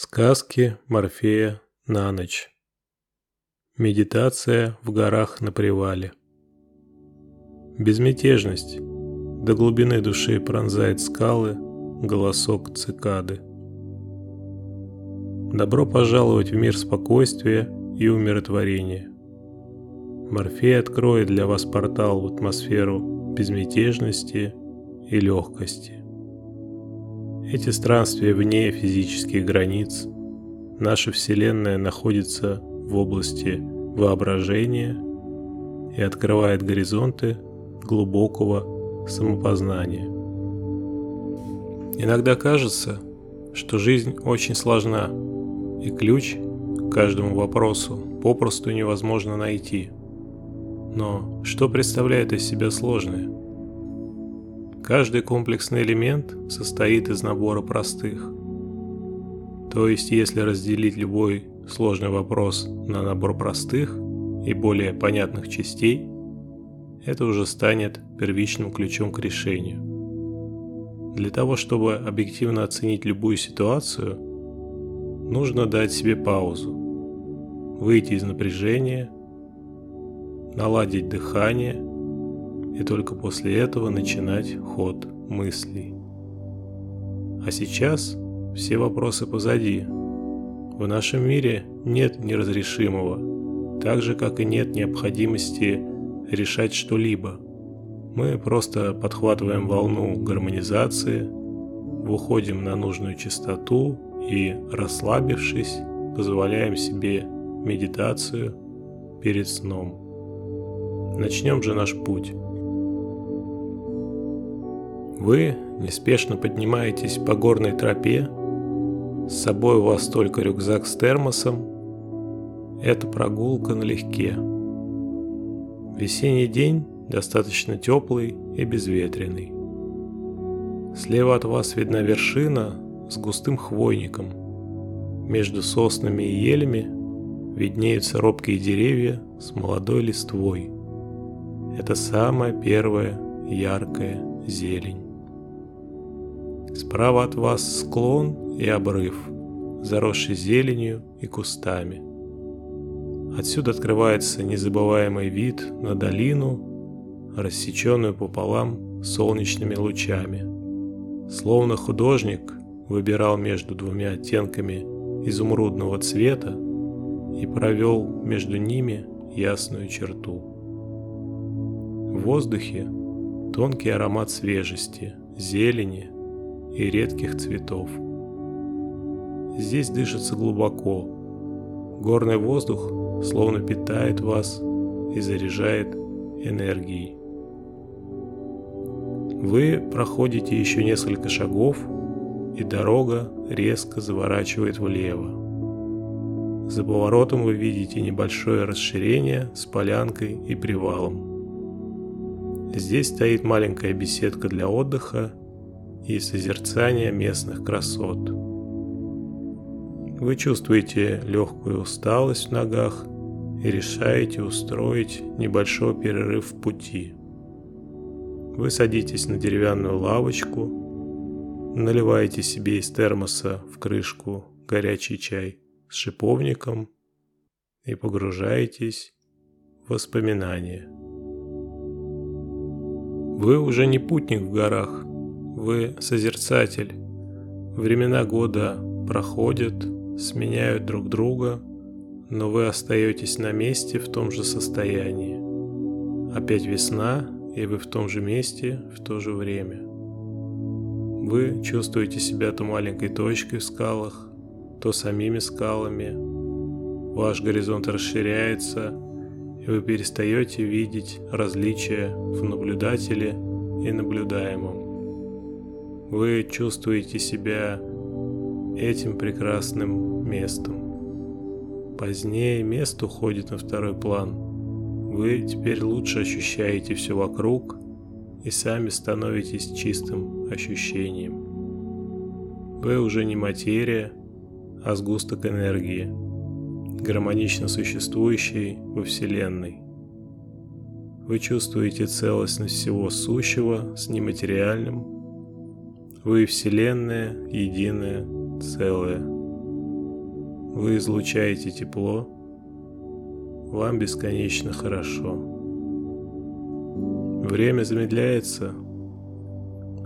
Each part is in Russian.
Сказки Морфея на ночь. Медитация в горах на привале. Безмятежность до глубины души пронзает скалы голосок цикады. Добро пожаловать в мир спокойствия и умиротворения. Морфей откроет для вас портал в атмосферу безмятежности и легкости. Эти странствия вне физических границ. Наша Вселенная находится в области воображения и открывает горизонты глубокого самопознания. Иногда кажется, что жизнь очень сложна, и ключ к каждому вопросу попросту невозможно найти. Но что представляет из себя сложное? Каждый комплексный элемент состоит из набора простых. То есть, если разделить любой сложный вопрос на набор простых и более понятных частей, это уже станет первичным ключом к решению. Для того, чтобы объективно оценить любую ситуацию, нужно дать себе паузу, выйти из напряжения, наладить дыхание – и только после этого начинать ход мыслей. А сейчас все вопросы позади. В нашем мире нет неразрешимого, так же как и нет необходимости решать что-либо. Мы просто подхватываем волну гармонизации, выходим на нужную частоту и, расслабившись, позволяем себе медитацию перед сном. Начнем же наш путь. Вы неспешно поднимаетесь по горной тропе, с собой у вас только рюкзак с термосом. Это прогулка налегке. Весенний день достаточно теплый и безветренный. Слева от вас видна вершина с густым хвойником. Между соснами и елями виднеются робкие деревья с молодой листвой. Это самая первая яркая зелень. Справа от вас склон и обрыв, заросший зеленью и кустами. Отсюда открывается незабываемый вид на долину, рассеченную пополам солнечными лучами. Словно художник выбирал между двумя оттенками изумрудного цвета и провел между ними ясную черту. В воздухе тонкий аромат свежести, зелени и редких цветов. Здесь дышится глубоко. Горный воздух словно питает вас и заряжает энергией. Вы проходите еще несколько шагов, и дорога резко заворачивает влево. За поворотом вы видите небольшое расширение с полянкой и привалом. Здесь стоит маленькая беседка для отдыха и созерцания местных красот. Вы чувствуете легкую усталость в ногах и решаете устроить небольшой перерыв в пути. Вы садитесь на деревянную лавочку, наливаете себе из термоса в крышку горячий чай с шиповником и погружаетесь в воспоминания. Вы уже не путник в горах, вы созерцатель. Времена года проходят, сменяют друг друга, но вы остаетесь на месте в том же состоянии. Опять весна, и вы в том же месте в то же время. Вы чувствуете себя то маленькой точкой в скалах, то самими скалами. Ваш горизонт расширяется, и вы перестаете видеть различия в наблюдателе и наблюдаемом. Вы чувствуете себя этим прекрасным местом. Позднее место уходит на второй план. Вы теперь лучше ощущаете все вокруг и сами становитесь чистым ощущением. Вы уже не материя, а сгусток энергии, гармонично существующий во Вселенной. Вы чувствуете целостность всего сущего с нематериальным, вы Вселенная, единое, целое. Вы излучаете тепло. Вам бесконечно хорошо. Время замедляется,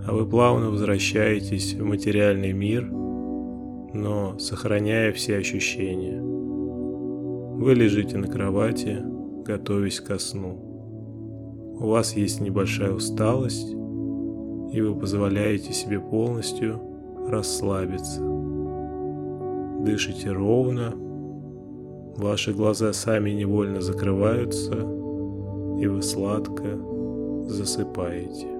а вы плавно возвращаетесь в материальный мир, но сохраняя все ощущения. Вы лежите на кровати, готовясь ко сну. У вас есть небольшая усталость, и вы позволяете себе полностью расслабиться. Дышите ровно, ваши глаза сами невольно закрываются, и вы сладко засыпаете.